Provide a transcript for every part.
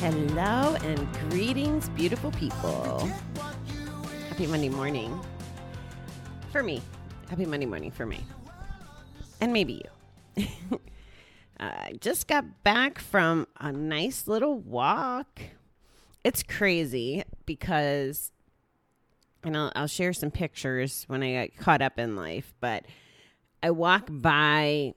Hello and greetings, beautiful people. Happy Monday morning. For me. Happy Monday morning for me. And maybe you. I just got back from a nice little walk. It's crazy because, and I'll, I'll share some pictures when I get caught up in life, but I walk by,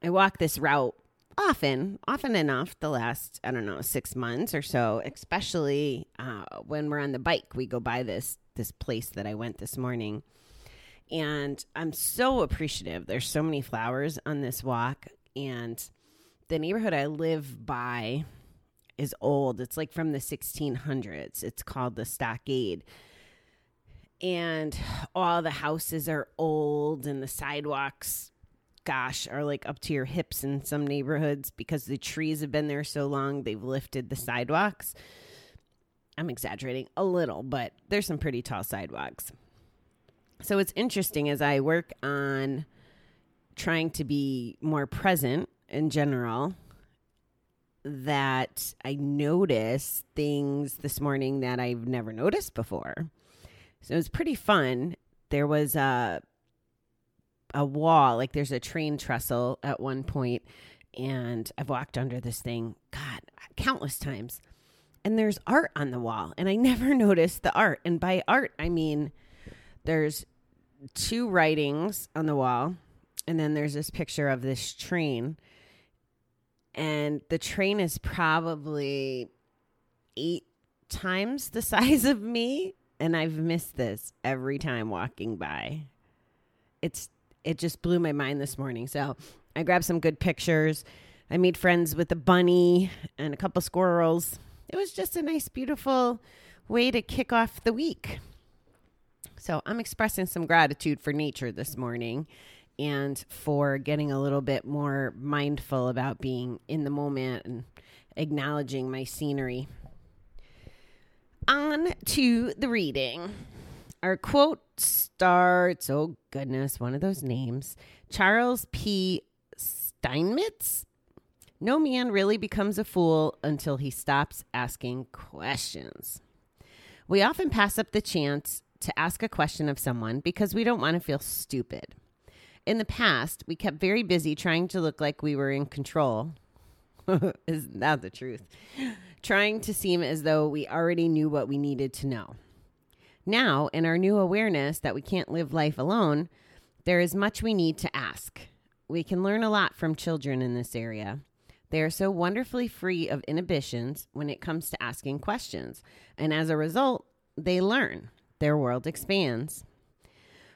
I walk this route often, often enough the last, I don't know, six months or so, especially uh, when we're on the bike. We go by this this place that I went this morning. And I'm so appreciative. There's so many flowers on this walk. And the neighborhood I live by is old. It's like from the 1600s. It's called the Stockade. And all the houses are old and the sidewalks gosh, are like up to your hips in some neighborhoods because the trees have been there so long, they've lifted the sidewalks. I'm exaggerating a little, but there's some pretty tall sidewalks. So it's interesting as I work on trying to be more present in general that I notice things this morning that I've never noticed before. So it was pretty fun. There was a a wall, like there's a train trestle at one point, and I've walked under this thing, God, countless times. And there's art on the wall, and I never noticed the art. And by art, I mean there's two writings on the wall, and then there's this picture of this train. And the train is probably eight times the size of me, and I've missed this every time walking by. It's it just blew my mind this morning. So I grabbed some good pictures. I made friends with a bunny and a couple squirrels. It was just a nice, beautiful way to kick off the week. So I'm expressing some gratitude for nature this morning and for getting a little bit more mindful about being in the moment and acknowledging my scenery. On to the reading. Our quote starts, oh goodness, one of those names. Charles P. Steinmetz. No man really becomes a fool until he stops asking questions. We often pass up the chance to ask a question of someone because we don't want to feel stupid. In the past, we kept very busy trying to look like we were in control. Isn't that the truth? Trying to seem as though we already knew what we needed to know. Now, in our new awareness that we can't live life alone, there is much we need to ask. We can learn a lot from children in this area. They are so wonderfully free of inhibitions when it comes to asking questions, and as a result, they learn. Their world expands.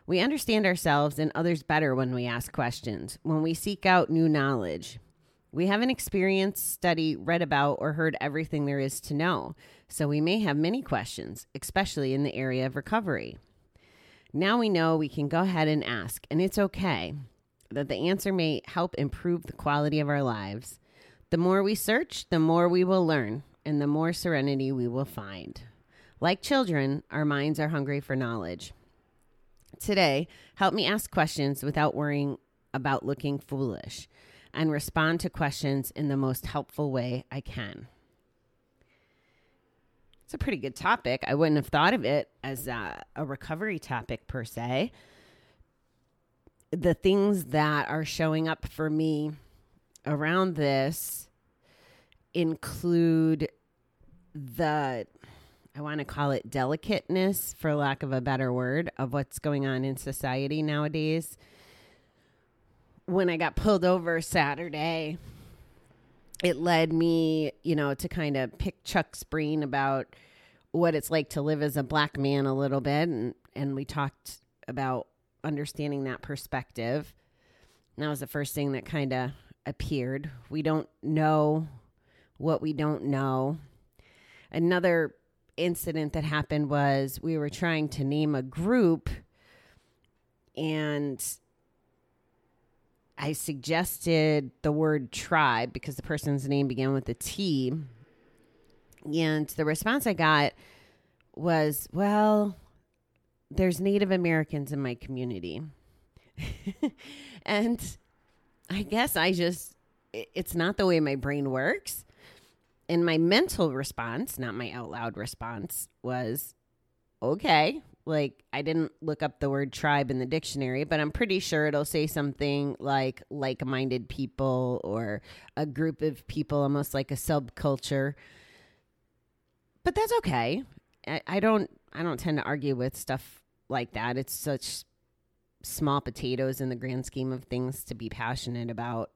We understand ourselves and others better when we ask questions, when we seek out new knowledge. We haven't experienced, studied, read about, or heard everything there is to know, so we may have many questions, especially in the area of recovery. Now we know we can go ahead and ask, and it's okay that the answer may help improve the quality of our lives. The more we search, the more we will learn, and the more serenity we will find. Like children, our minds are hungry for knowledge. Today, help me ask questions without worrying about looking foolish and respond to questions in the most helpful way I can. It's a pretty good topic. I wouldn't have thought of it as a, a recovery topic per se. The things that are showing up for me around this include the I want to call it delicateness, for lack of a better word, of what's going on in society nowadays when I got pulled over Saturday, it led me, you know, to kind of pick Chuck's brain about what it's like to live as a black man a little bit. And, and we talked about understanding that perspective. And that was the first thing that kind of appeared. We don't know what we don't know. Another incident that happened was we were trying to name a group and I suggested the word tribe because the person's name began with a T. And the response I got was, well, there's Native Americans in my community. and I guess I just, it's not the way my brain works. And my mental response, not my out loud response, was okay. Like, I didn't look up the word tribe in the dictionary, but I'm pretty sure it'll say something like like minded people or a group of people, almost like a subculture. But that's okay. I, I don't I don't tend to argue with stuff like that. It's such small potatoes in the grand scheme of things to be passionate about.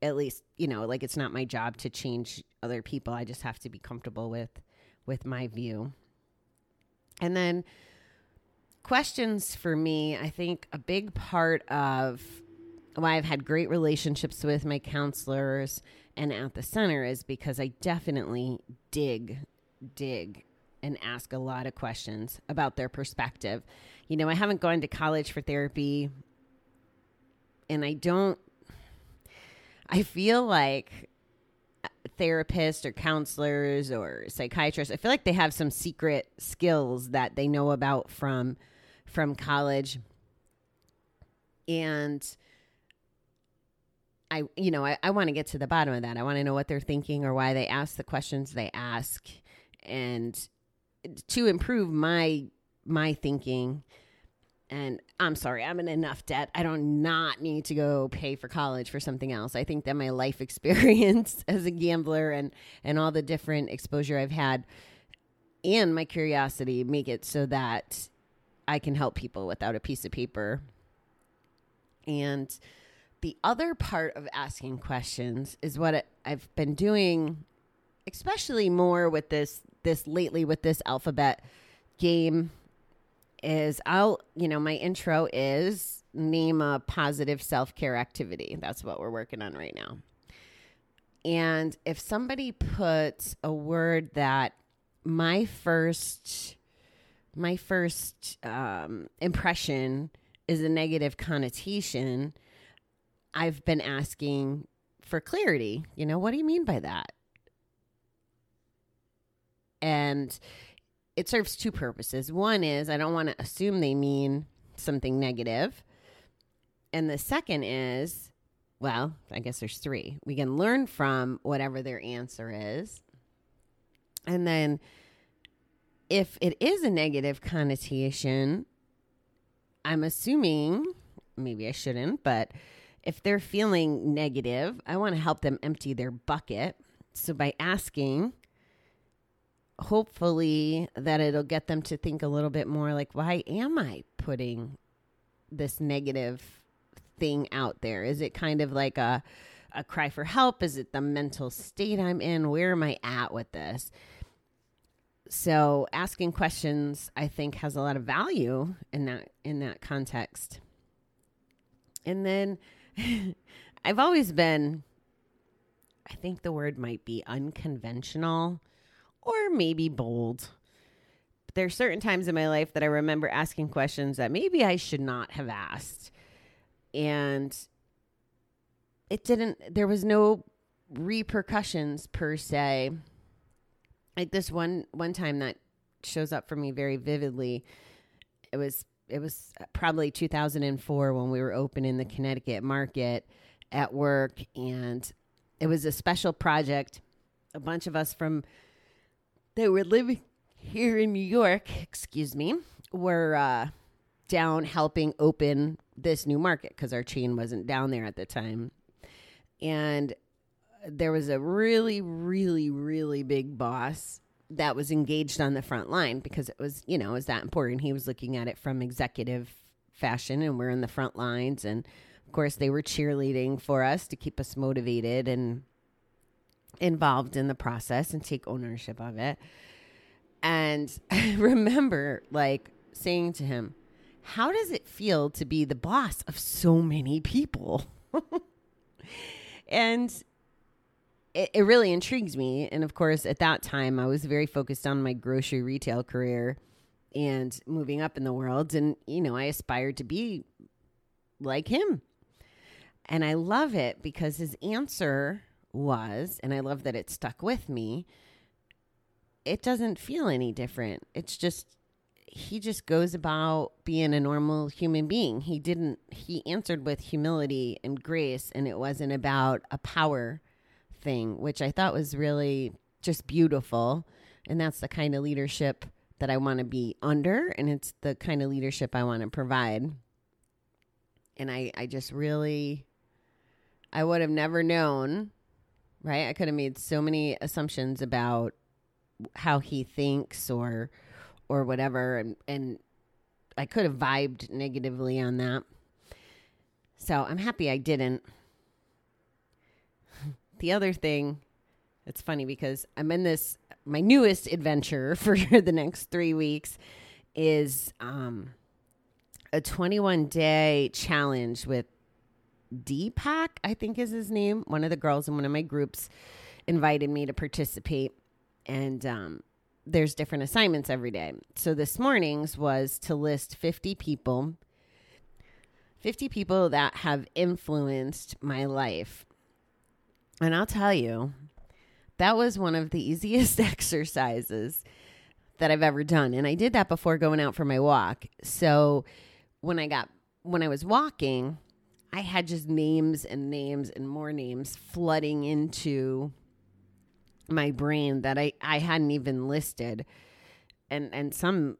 At least, you know, like it's not my job to change other people. I just have to be comfortable with with my view. And then questions for me, I think a big part of why I've had great relationships with my counselors and at the center is because I definitely dig, dig, and ask a lot of questions about their perspective. You know, I haven't gone to college for therapy, and I don't, I feel like therapists or counselors or psychiatrists i feel like they have some secret skills that they know about from from college. And i you know i, I want to get to the bottom of that. I want to know what they're thinking or why they ask the questions they ask. And to improve my my thinking and I'm sorry, I'm in enough debt. I don't not need to go pay for college for something else. I think that my life experience as a gambler and and all the different exposure I've had and my curiosity make it so that I can help people without a piece of paper. And the other part of asking questions is what I've been doing especially more with this this lately with this alphabet game is I'll, you know, my intro is name a positive self care activity. That's what we're working on right now. And if somebody puts a word that my first, my first um, impression is a negative connotation, I've been asking for clarity. You know, what do you mean by that? And it serves two purposes. One is I don't want to assume they mean something negative. And the second is, well, I guess there's three. We can learn from whatever their answer is. And then if it is a negative connotation, I'm assuming, maybe I shouldn't, but if they're feeling negative, I want to help them empty their bucket. So by asking, hopefully that it'll get them to think a little bit more like why am i putting this negative thing out there? Is it kind of like a a cry for help? Is it the mental state i'm in? Where am i at with this? So asking questions i think has a lot of value in that in that context. And then i've always been i think the word might be unconventional or maybe bold. But there are certain times in my life that I remember asking questions that maybe I should not have asked. And it didn't, there was no repercussions per se. Like this one one time that shows up for me very vividly. It was it was probably 2004 when we were open in the Connecticut market at work and it was a special project. A bunch of us from that were living here in New York, excuse me, were uh, down helping open this new market because our chain wasn't down there at the time. And there was a really, really, really big boss that was engaged on the front line because it was, you know, it was that important. He was looking at it from executive fashion and we're in the front lines. And of course, they were cheerleading for us to keep us motivated and involved in the process and take ownership of it. And I remember like saying to him, How does it feel to be the boss of so many people? and it, it really intrigues me. And of course, at that time, I was very focused on my grocery retail career and moving up in the world. And, you know, I aspired to be like him. And I love it because his answer was, and I love that it stuck with me, it doesn't feel any different. It's just, he just goes about being a normal human being. He didn't, he answered with humility and grace, and it wasn't about a power thing, which I thought was really just beautiful. And that's the kind of leadership that I want to be under, and it's the kind of leadership I want to provide. And I, I just really, I would have never known, right? I could have made so many assumptions about how he thinks or, or whatever, and and I could have vibed negatively on that. So I'm happy I didn't. The other thing, it's funny because I'm in this my newest adventure for the next three weeks is um, a 21 day challenge with Deepak, I think is his name. One of the girls in one of my groups invited me to participate, and um, there's different assignments every day. So this morning's was to list 50 people, 50 people that have influenced my life. And I'll tell you, that was one of the easiest exercises that I've ever done. And I did that before going out for my walk. So when I got, when I was walking, I had just names and names and more names flooding into my brain that I, I hadn't even listed. And, and some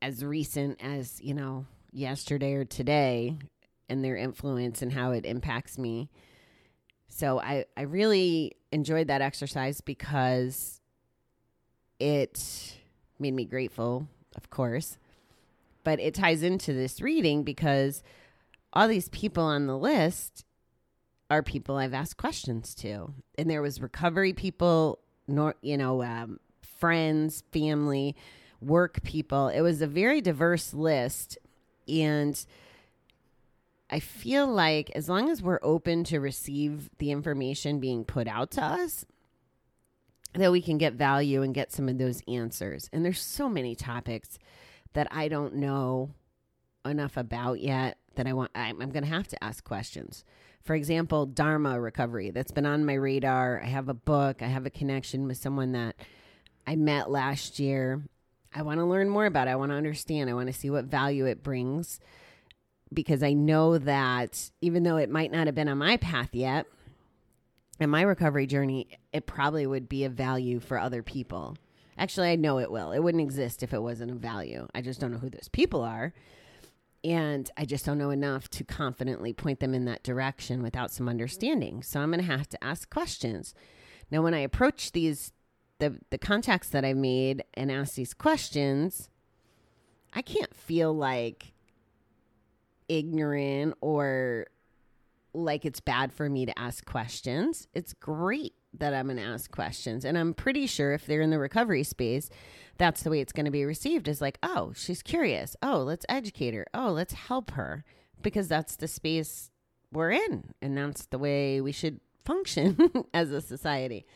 as recent as, you know, yesterday or today and their influence and how it impacts me. So I, I really enjoyed that exercise because it made me grateful, of course. But it ties into this reading because all these people on the list are people I've asked questions to. And there was recovery people, nor, you know, um, friends, family, work people. It was a very diverse list. And I feel like as long as we're open to receive the information being put out to us, that we can get value and get some of those answers. And there's so many topics that I don't know enough about yet that I want I'm, I'm going to have to ask questions. For example, Dharma recovery that's been on my radar. I have a book, I have a connection with someone that I met last year. I want to learn more about it. I want to understand. I want to see what value it brings because I know that even though it might not have been on my path yet, in my recovery journey, it probably would be of value for other people. Actually, I know it will. It wouldn't exist if it wasn't of value. I just don't know who those people are. And I just don't know enough to confidently point them in that direction without some understanding. So I'm going to have to ask questions. Now, when I approach these, the, the contacts that I've made and ask these questions, I can't feel like ignorant or like it's bad for me to ask questions. It's great that I'm going to ask questions. And I'm pretty sure if they're in the recovery space, that's the way it's going to be received is like, oh, she's curious. Oh, let's educate her. Oh, let's help her because that's the space we're in. And that's the way we should function as a society.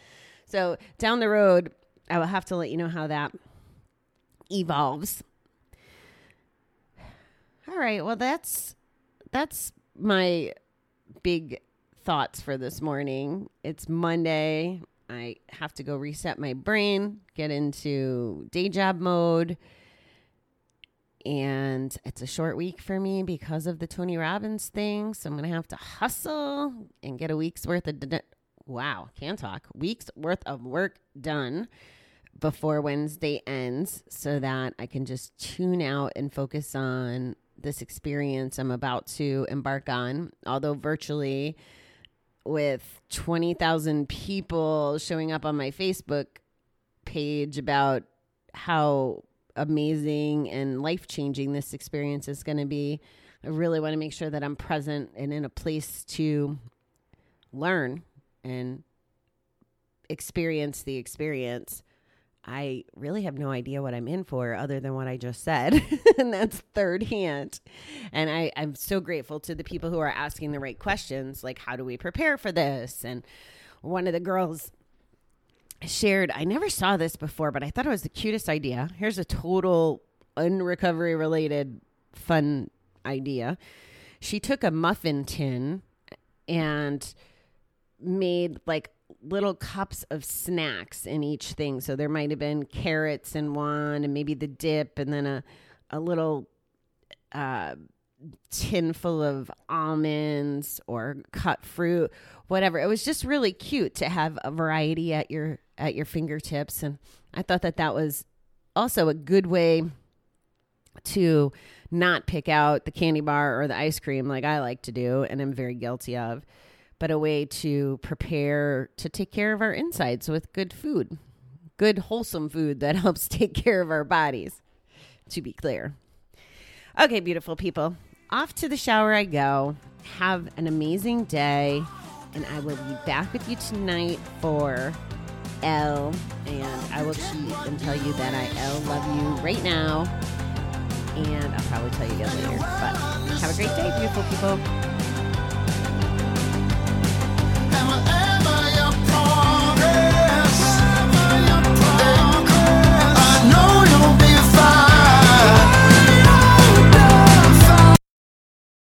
So down the road, I will have to let you know how that evolves. All right. Well, that's that's my big thoughts for this morning. It's Monday. I have to go reset my brain, get into day job mode. And it's a short week for me because of the Tony Robbins thing. So I'm going to have to hustle and get a week's worth of, d- wow, can't talk, week's worth of work done before Wednesday ends so that I can just tune out and focus on this experience I'm about to embark on, although virtually with 20,000 people showing up on my Facebook page about how amazing and life changing this experience is going to be. I really want to make sure that I'm present and in a place to learn and experience the experience. I really have no idea what I'm in for other than what I just said. and that's third hand. And I, I'm so grateful to the people who are asking the right questions, like, how do we prepare for this? And one of the girls shared, I never saw this before, but I thought it was the cutest idea. Here's a total unrecovery related fun idea. She took a muffin tin and made like little cups of snacks in each thing. So there might have been carrots in one, and maybe the dip, and then a a little uh, tin full of almonds or cut fruit, whatever. It was just really cute to have a variety at your at your fingertips, and I thought that that was also a good way to not pick out the candy bar or the ice cream like I like to do, and I'm very guilty of, but a way to prepare to take care of our insides with good food, good wholesome food that helps take care of our bodies. To be clear. Okay, beautiful people. Off to the shower I go. Have an amazing day. And I will be back with you tonight for L. And I will cheat and tell you that I L love you right now. And I'll probably tell you again later. But have a great day, beautiful people. We're